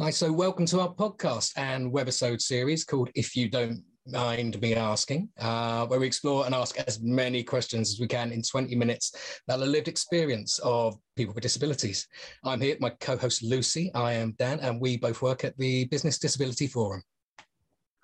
Hi, so welcome to our podcast and webisode series called If You Don't Mind Me Asking, uh, where we explore and ask as many questions as we can in 20 minutes about the lived experience of people with disabilities. I'm here, my co host Lucy, I am Dan, and we both work at the Business Disability Forum.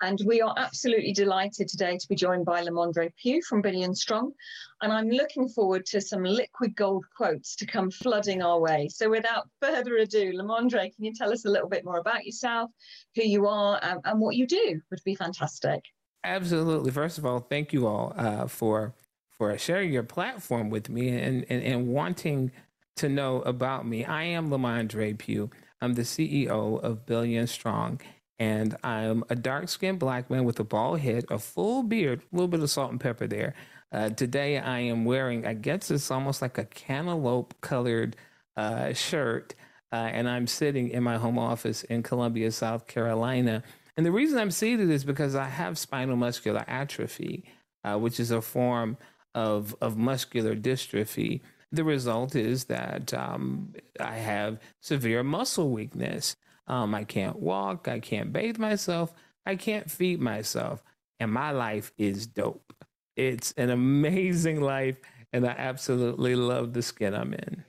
And we are absolutely delighted today to be joined by Lamondre Pugh from Billion Strong. And I'm looking forward to some liquid gold quotes to come flooding our way. So without further ado, Lamondre, can you tell us a little bit more about yourself, who you are, um, and what you do? Would be fantastic. Absolutely. First of all, thank you all uh, for for sharing your platform with me and, and, and wanting to know about me. I am Lamondre Pugh. I'm the CEO of Billion Strong and I'm a dark skinned black man with a bald head, a full beard, a little bit of salt and pepper there. Uh, today I am wearing, I guess it's almost like a cantaloupe colored uh, shirt, uh, and I'm sitting in my home office in Columbia, South Carolina. And the reason I'm seated is because I have spinal muscular atrophy, uh, which is a form of, of muscular dystrophy. The result is that um, I have severe muscle weakness. Um, I can't walk. I can't bathe myself. I can't feed myself. And my life is dope. It's an amazing life. And I absolutely love the skin I'm in.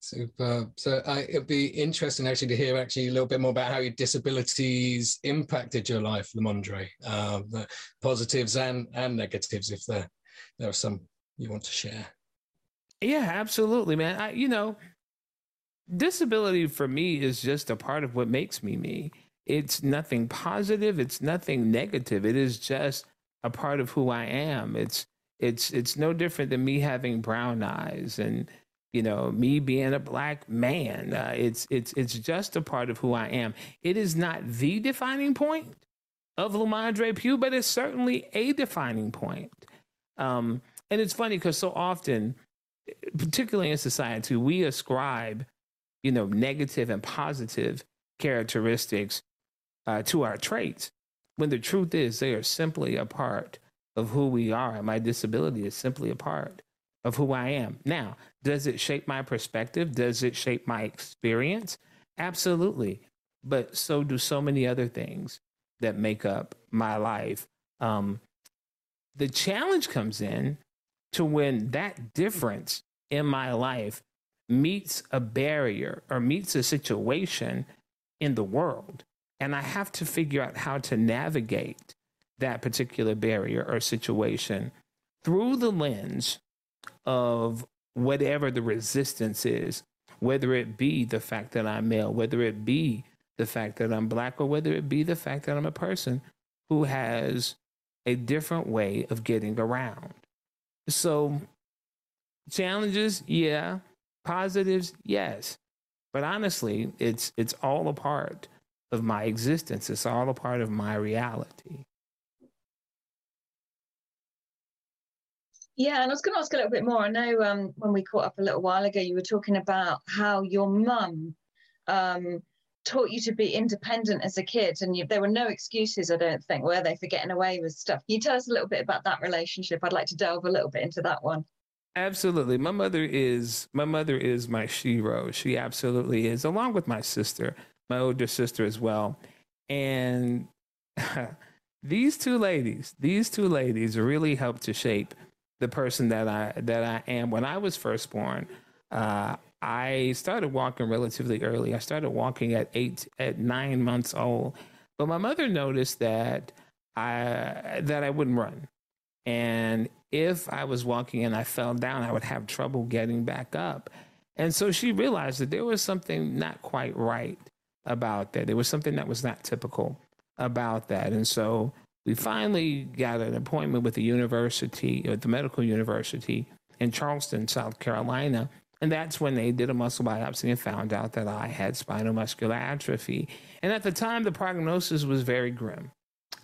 Super. So uh, it'd be interesting actually to hear actually a little bit more about how your disabilities impacted your life, Lamondre, uh, the positives and, and negatives, if there, there are some you want to share. Yeah, absolutely, man. I, you know, disability for me is just a part of what makes me me. It's nothing positive, it's nothing negative. It is just a part of who I am. It's it's it's no different than me having brown eyes and you know me being a black man. Uh, it's it's it's just a part of who I am. It is not the defining point of Lamondre Pugh, but it's certainly a defining point. Um, and it's funny because so often, particularly in society, we ascribe you know, negative and positive characteristics uh, to our traits, when the truth is they are simply a part of who we are. My disability is simply a part of who I am. Now, does it shape my perspective? Does it shape my experience? Absolutely. But so do so many other things that make up my life. Um, the challenge comes in to when that difference in my life meets a barrier or meets a situation in the world. And I have to figure out how to navigate that particular barrier or situation through the lens of whatever the resistance is, whether it be the fact that I'm male, whether it be the fact that I'm black, or whether it be the fact that I'm a person who has a different way of getting around. So, challenges, yeah, Positives, yes. But honestly, it's it's all a part of my existence. It's all a part of my reality. Yeah, and I was going to ask a little bit more. I know um, when we caught up a little while ago, you were talking about how your mum um, taught you to be independent as a kid, and you, there were no excuses, I don't think, were they, for getting away with stuff. Can you tell us a little bit about that relationship? I'd like to delve a little bit into that one. Absolutely. My mother is my mother is my shero. She absolutely is, along with my sister, my older sister as well. And these two ladies, these two ladies really helped to shape the person that I that I am. When I was first born, uh, I started walking relatively early. I started walking at eight, at nine months old. But my mother noticed that I that I wouldn't run. And if I was walking and I fell down, I would have trouble getting back up. And so she realized that there was something not quite right about that. There was something that was not typical about that. And so we finally got an appointment with the university, at the medical university in Charleston, South Carolina. And that's when they did a muscle biopsy and found out that I had spinal muscular atrophy. And at the time, the prognosis was very grim.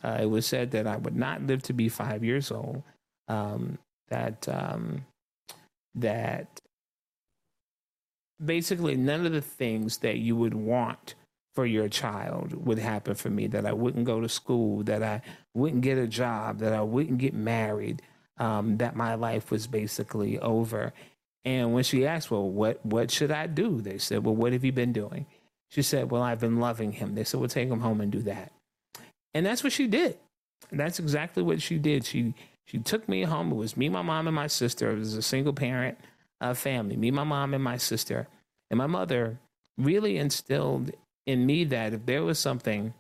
Uh, it was said that I would not live to be five years old. Um, that um, that basically none of the things that you would want for your child would happen for me. That I wouldn't go to school. That I wouldn't get a job. That I wouldn't get married. Um, that my life was basically over. And when she asked, "Well, what what should I do?" They said, "Well, what have you been doing?" She said, Well, I've been loving him. They said, We'll take him home and do that. And that's what she did. That's exactly what she did. She she took me home. It was me, my mom, and my sister. It was a single parent uh, family. Me, my mom, and my sister. And my mother really instilled in me that if there was something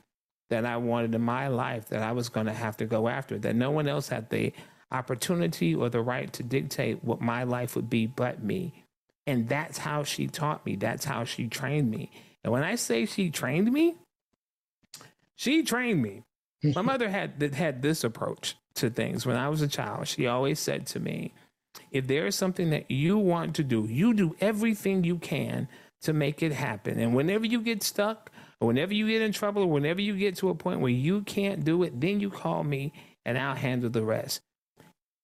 that I wanted in my life that I was going to have to go after, that no one else had the opportunity or the right to dictate what my life would be but me. And that's how she taught me. That's how she trained me. And when I say she trained me, she trained me. My mother had had this approach to things when I was a child. She always said to me, if there is something that you want to do, you do everything you can to make it happen. And whenever you get stuck, or whenever you get in trouble, or whenever you get to a point where you can't do it, then you call me and I'll handle the rest.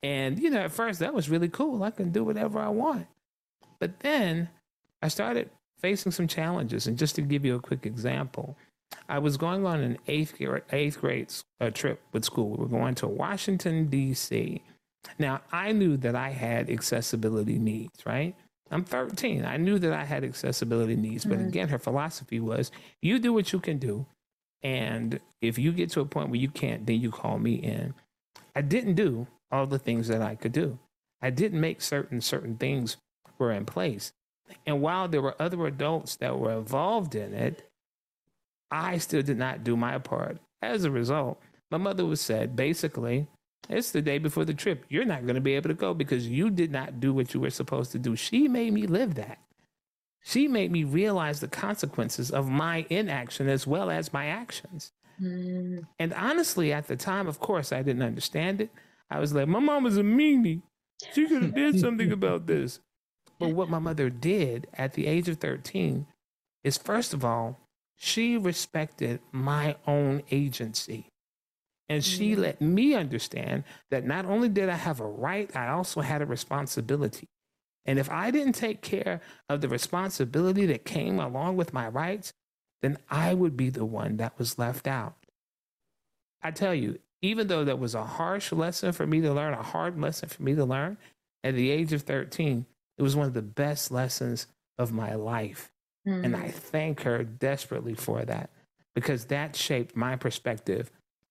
And, you know, at first that was really cool. I can do whatever I want. But then I started facing some challenges. And just to give you a quick example, I was going on an eighth grade, eighth grade uh, trip with school. We were going to Washington, D.C. Now, I knew that I had accessibility needs, right? I'm 13. I knew that I had accessibility needs. But mm-hmm. again, her philosophy was you do what you can do. And if you get to a point where you can't, then you call me in. I didn't do all the things that I could do. I didn't make certain certain things were in place. And while there were other adults that were involved in it, I still did not do my part. As a result, my mother was said basically, it's the day before the trip. You're not going to be able to go because you did not do what you were supposed to do. She made me live that. She made me realize the consequences of my inaction as well as my actions. Mm. And honestly, at the time, of course, I didn't understand it. I was like, my mom was a meanie. She could have did something about this. But what my mother did at the age of 13 is, first of all, she respected my own agency. And she mm-hmm. let me understand that not only did I have a right, I also had a responsibility. And if I didn't take care of the responsibility that came along with my rights, then I would be the one that was left out. I tell you, even though that was a harsh lesson for me to learn, a hard lesson for me to learn at the age of 13, it was one of the best lessons of my life. Mm-hmm. And I thank her desperately for that because that shaped my perspective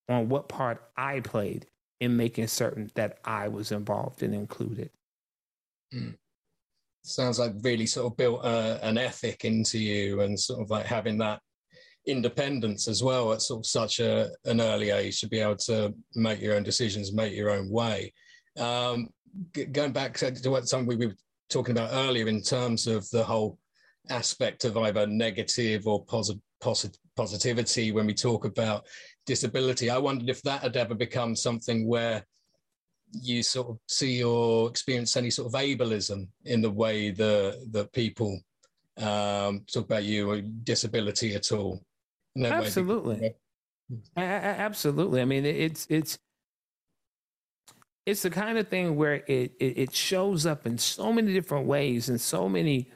on what part I played in making certain that I was involved and included. Mm. Sounds like really sort of built uh, an ethic into you and sort of like having that independence as well at sort of such a, an early age to be able to make your own decisions, make your own way. Um, g- going back to what something we were talking about earlier in terms of the whole aspect of either negative or positive posit- positivity when we talk about disability. I wondered if that had ever become something where you sort of see or experience any sort of ableism in the way the that people um, talk about you or disability at all. No absolutely, absolutely. I mean, it's it's it's the kind of thing where it, it it shows up in so many different ways and so many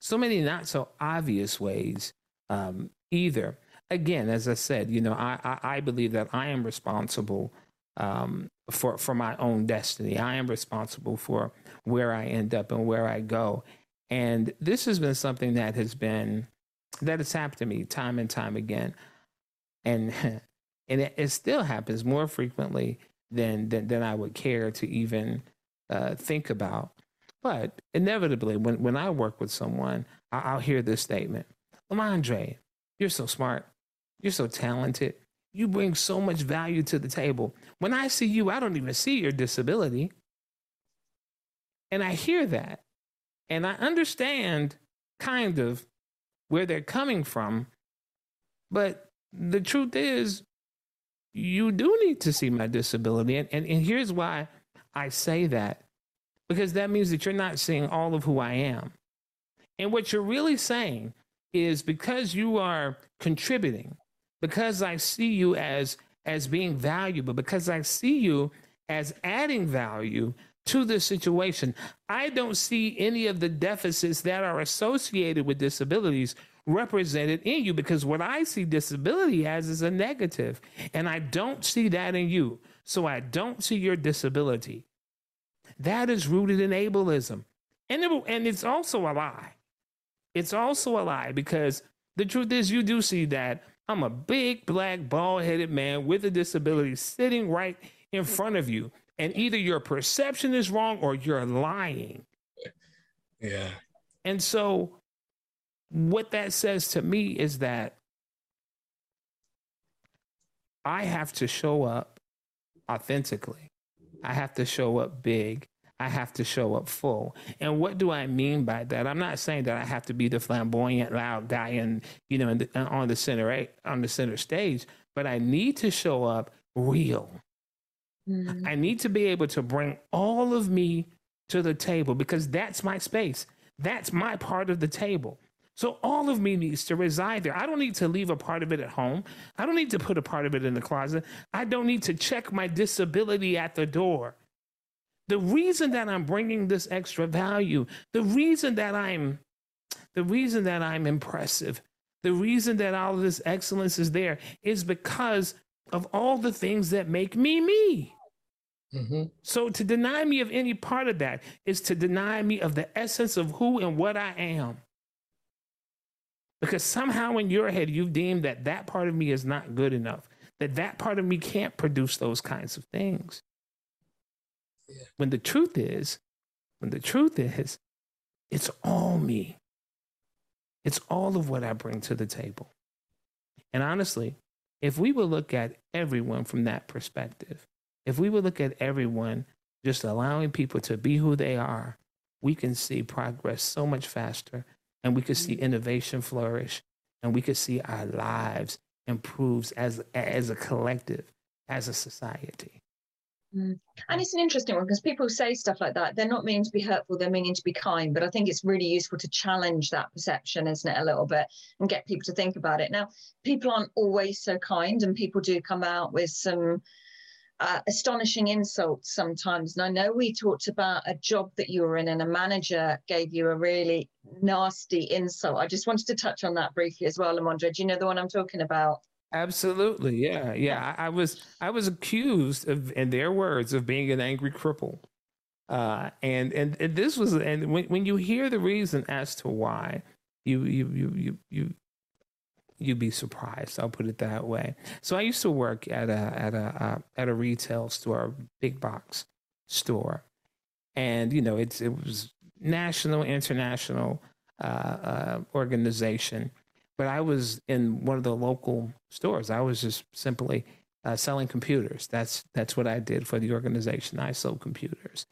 so many not so obvious ways um, either again, as I said, you know, I, I, I believe that I am responsible um, for for my own destiny. I am responsible for where I end up and where I go. And this has been something that has been that has happened to me time and time again, and and it, it still happens more frequently than than, than I would care to even uh, think about. But inevitably, when when I work with someone, I, I'll hear this statement: "Lamondre, you're so smart. You're so talented. You bring so much value to the table. When I see you, I don't even see your disability. And I hear that. And I understand kind of where they're coming from. But the truth is, you do need to see my disability. And, and, and here's why I say that because that means that you're not seeing all of who I am. And what you're really saying is because you are contributing, because I see you as as being valuable, because I see you as adding value to this situation. I don't see any of the deficits that are associated with disabilities represented in you because what I see disability as is a negative, and I don't see that in you. So I don't see your disability. That is rooted in ableism. And, it, and it's also a lie. It's also a lie because The truth is, you do see that I'm a big, black, bald headed man with a disability sitting right in front of you. And either your perception is wrong or you're lying. Yeah. And so, what that says to me is that I have to show up authentically. I have to show up big. I have to show up full. And what do I mean by that? I'm not saying that I have to be the flamboyant, loud guy and you know the, on the center on the center stage, but I need to show up real. Mm-hmm. I need to be able to bring all of me to the table because that's my space. That's my part of the table. So all of me needs to reside there. I don't need to leave a part of it at home. I don't need to put a part of it in the closet. I don't need to check my disability at the door. The reason that I'm bringing this extra value, the reason that I'm the reason that I'm impressive, the reason that all of this excellence is there is because of all the things that make me me. Mm-hmm. So to deny me of any part of that is to deny me of the essence of who and what I am. Because somehow in your head, you've deemed that that part of me is not good enough, that that part of me can't produce those kinds of things. Yeah. When the truth is, when the truth is, it's all me. It's all of what I bring to the table. And honestly, if we would look at everyone from that perspective, if we would look at everyone just allowing people to be who they are, we can see progress so much faster and we could see mm-hmm. innovation flourish and we could see our lives improves as as a collective as a society mm. and it's an interesting one because people say stuff like that they're not meaning to be hurtful they're meaning to be kind but i think it's really useful to challenge that perception isn't it a little bit and get people to think about it now people aren't always so kind and people do come out with some uh, astonishing insults sometimes. And I know we talked about a job that you were in and a manager gave you a really nasty insult. I just wanted to touch on that briefly as well, Lamondre. Do you know the one I'm talking about? Absolutely. Yeah. Yeah. I, I was I was accused of in their words of being an angry cripple. Uh, and, and and this was and when when you hear the reason as to why you you you you you you'd be surprised. I'll put it that way. So I used to work at a at a uh, at a retail store, big box store, and you know it's it was national, international uh, uh, organization, but I was in one of the local stores. I was just simply uh, selling computers. That's that's what I did for the organization. I sold computers,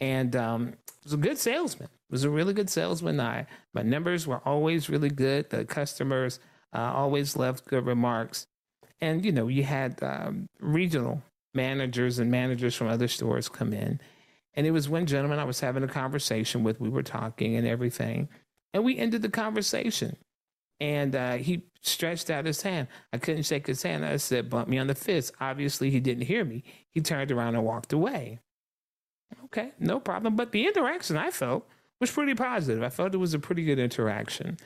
and um, was a good salesman. It was a really good salesman. I my numbers were always really good. The customers uh, always left good remarks. And, you know, you had um, regional managers and managers from other stores come in. And it was one gentleman I was having a conversation with. We were talking and everything. And we ended the conversation. And uh, he stretched out his hand. I couldn't shake his hand. I said, bump me on the fist. Obviously, he didn't hear me. He turned around and walked away. Okay, no problem. But the interaction I felt was pretty positive. I felt it was a pretty good interaction.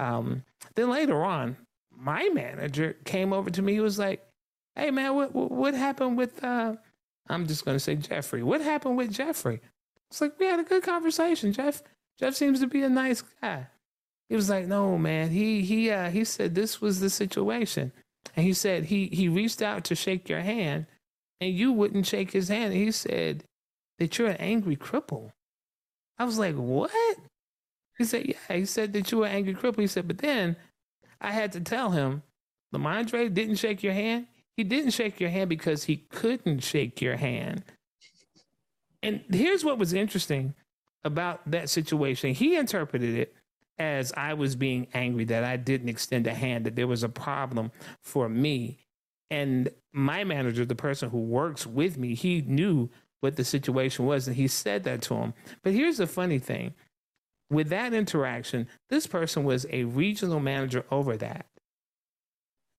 Um, then later on, my manager came over to me. He was like, "Hey man, what what, what happened with?" Uh, I'm just going to say Jeffrey. What happened with Jeffrey? It's like we had a good conversation. Jeff Jeff seems to be a nice guy. He was like, "No man, he he uh, he said this was the situation." And he said he he reached out to shake your hand, and you wouldn't shake his hand. he said that you're an angry cripple. I was like, "What?" He said, Yeah. He said that you were angry cripple. He said, But then I had to tell him, Lamondre didn't shake your hand. He didn't shake your hand because he couldn't shake your hand. And here's what was interesting about that situation. He interpreted it as I was being angry that I didn't extend a hand, that there was a problem for me. And my manager, the person who works with me, he knew what the situation was and he said that to him. But here's the funny thing with that interaction, this person was a regional manager over that.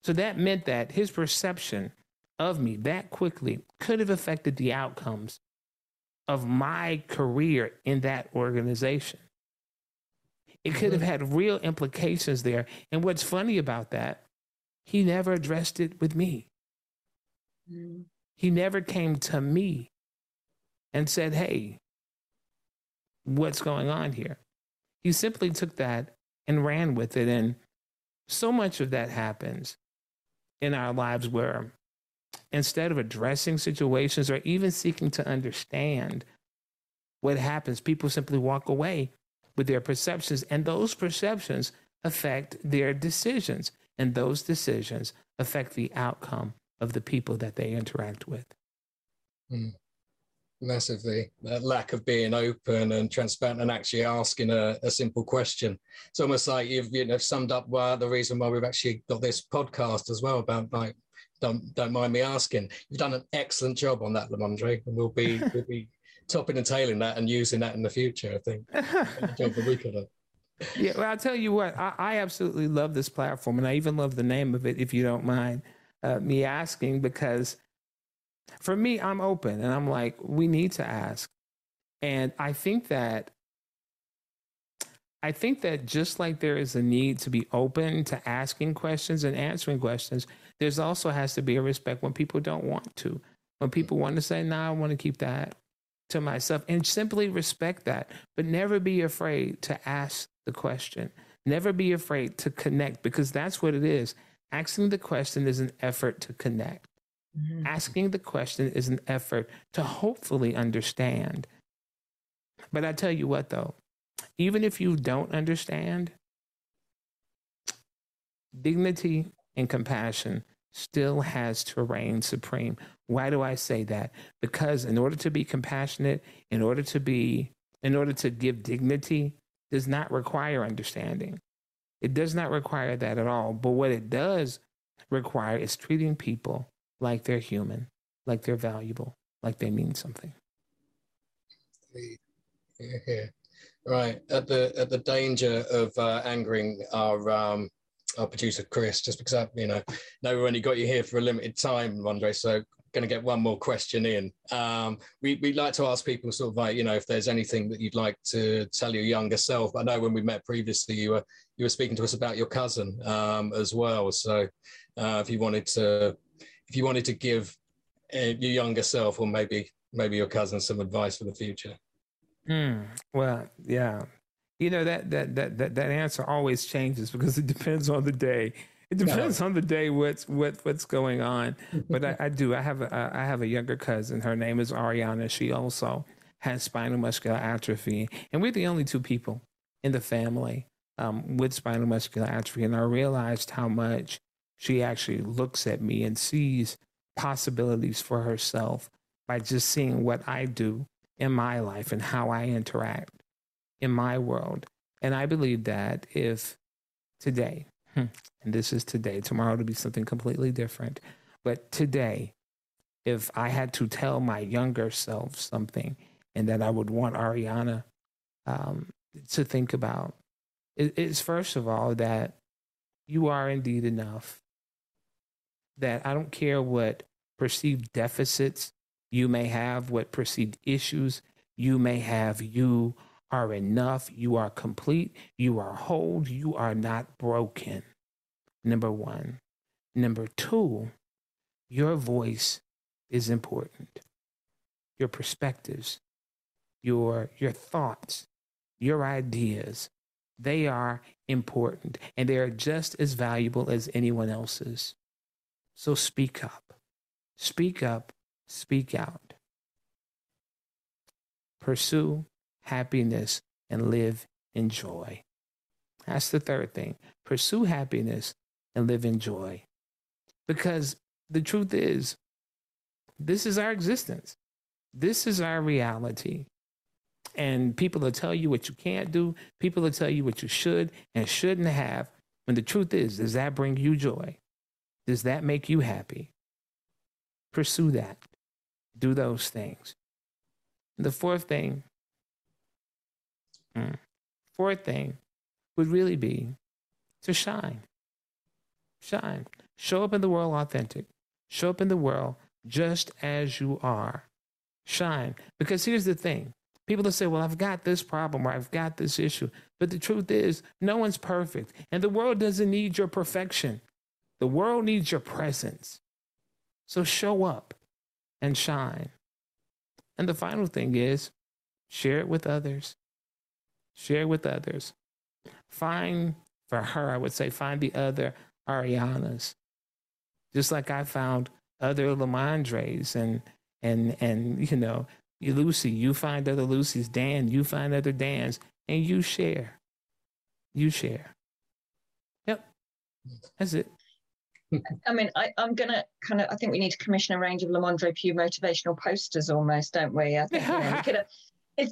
So that meant that his perception of me that quickly could have affected the outcomes of my career in that organization. It could have mm-hmm. had real implications there. And what's funny about that, he never addressed it with me. Mm. He never came to me and said, Hey, what's going on here? He simply took that and ran with it and so much of that happens in our lives where instead of addressing situations or even seeking to understand what happens, people simply walk away with their perceptions, and those perceptions affect their decisions, and those decisions affect the outcome of the people that they interact with. Mm. Massively, that lack of being open and transparent and actually asking a, a simple question. It's almost like you've you know summed up uh, the reason why we've actually got this podcast as well about like don't don't mind me asking. You've done an excellent job on that, Lamondre, and we'll be we'll be topping and tailing that and using that in the future. I think. yeah, well, I'll tell you what, I, I, absolutely love this platform, and I even love the name of it, if you don't mind uh, me asking, because for me, I'm open and I'm like, we need to ask. And I think that I think that just like there is a need to be open to asking questions and answering questions, there's also has to be a respect when people don't want to. When mm-hmm. people want to say, "No, nah, I want to keep that to myself," and simply respect that, but never be afraid to ask the question. Never be afraid to connect because that's what it is. Asking the question is an effort to connect. Mm-hmm. Asking the question is an effort to hopefully understand. But I tell you what, though, even if you don't understand, dignity and compassion still has to reign supreme. Why do I say that? Because in order to be compassionate, in order to be, in order to give dignity, does not require understanding. It does not require that at all. But what it does require is treating people like they're human, like they're valuable, like they mean something. Yeah, Right. At the at the danger of uh, angering our um, our producer Chris, just because I, you know, know we only got you here for a limited time, Andre. So going to get one more question in. Um, we we like to ask people sort of like you know if there's anything that you'd like to tell your younger self. I know when we met previously, you were you were speaking to us about your cousin um, as well. So uh, if you wanted to if you wanted to give uh, your younger self or maybe maybe your cousin some advice for the future. Mm, well, yeah, you know that, that that that that answer always changes because it depends on the day. It depends no. on the day what's what what's going on. But I, I, do. I have a I have a younger cousin. Her name is Ariana. She also has spinal muscular atrophy, and we're the only two people in the family um, with spinal muscular atrophy. And I realized how much she actually looks at me and sees possibilities for herself by just seeing what I do in my life and how I interact in my world. And I believe that if today, hmm, and this is today, tomorrow to be something completely different, but today, if I had to tell my younger self something and that I would want Ariana um, to think about, is first of all that you are indeed enough. That I don't care what perceived deficits you may have what perceived issues you may have. You are enough. You are complete. You are whole. You are not broken. Number one. Number two, your voice is important. Your perspectives, your, your thoughts, your ideas, they are important and they are just as valuable as anyone else's. So speak up. Speak up Speak out. Pursue happiness and live in joy. That's the third thing. Pursue happiness and live in joy. Because the truth is, this is our existence. This is our reality. And people will tell you what you can't do. People will tell you what you should and shouldn't have. When the truth is, does that bring you joy? Does that make you happy? Pursue that do those things. The fourth thing, hmm, fourth thing would really be to shine. Shine. Show up in the world authentic. Show up in the world just as you are. Shine. Because here's the thing people will say, well, I've got this problem or I've got this issue. But the truth is, no one's perfect. And the world doesn't need your perfection, the world needs your presence. So show up and shine. And the final thing is share it with others. Share with others. Find for her, I would say find the other Arianas. Just like I found other Lamondres and and and you know, Lucy, you find other Lucys, Dan, you find other Dans, and you share. You share. Yep. That's it. I mean, I, am gonna kind of. I think we need to commission a range of Lamondre Pugh motivational posters, almost, don't we? I think you know, we could have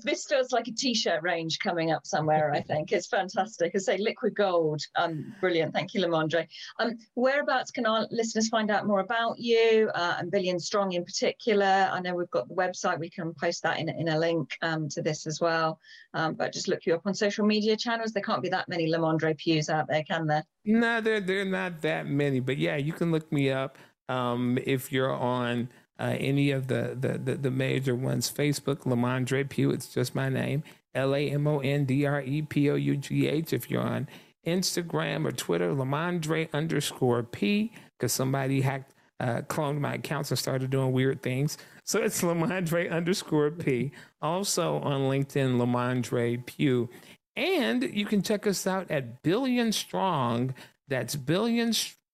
this feels like a t-shirt range coming up somewhere i think. It's fantastic. I say liquid gold. Um brilliant. Thank you lamondre. Um whereabouts can our listeners find out more about you uh, and billion strong in particular? I know we've got the website. We can post that in, in a link um, to this as well. Um, but just look you up on social media channels. There can't be that many lamondre Pughs out there can there? No there are not that many. But yeah you can look me up um, if you're on uh, any of the, the, the, the, major ones. Facebook, Lamondre Pugh, it's just my name. L A M O N D R E P O U G H. If you're on Instagram or Twitter, Lamondre underscore P, because somebody hacked, uh, cloned my accounts and started doing weird things. So it's Lamondre underscore P. Also on LinkedIn, Lamondre Pugh. And you can check us out at Billion Strong. That's billion,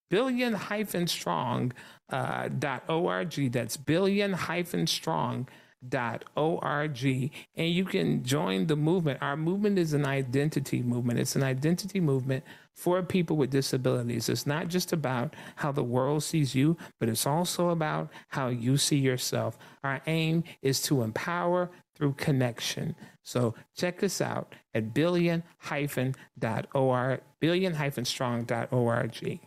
billion hyphen strong uh, .org. That's billion hyphen strong dot org. And you can join the movement. Our movement is an identity movement. It's an identity movement for people with disabilities. It's not just about how the world sees you but it's also about how you see yourself. Our aim is to empower through connection. So check us out at billion hyphen dot billion hyphen strong dot org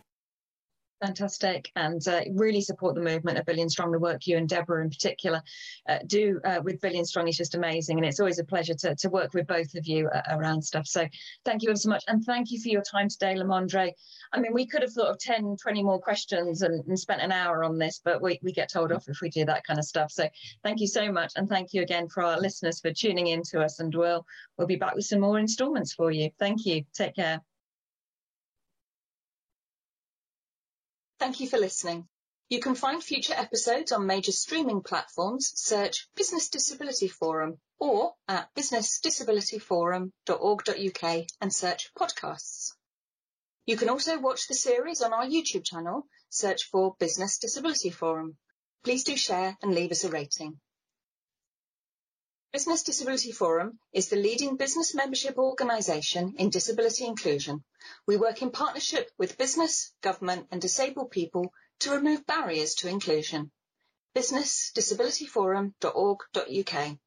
Fantastic, and uh, really support the movement of Billion Strong. The work you and Deborah in particular uh, do uh, with Billion Strong is just amazing, and it's always a pleasure to, to work with both of you uh, around stuff. So thank you ever so much, and thank you for your time today, Lamondre. I mean, we could have thought of 10, 20 more questions and, and spent an hour on this, but we, we get told off if we do that kind of stuff. So thank you so much, and thank you again for our listeners for tuning in to us, and we'll, we'll be back with some more instalments for you. Thank you. Take care. Thank you for listening. You can find future episodes on major streaming platforms. Search Business Disability Forum or at businessdisabilityforum.org.uk and search podcasts. You can also watch the series on our YouTube channel. Search for Business Disability Forum. Please do share and leave us a rating. Business Disability Forum is the leading business membership organisation in disability inclusion. We work in partnership with business, government and disabled people to remove barriers to inclusion. businessdisabilityforum.org.uk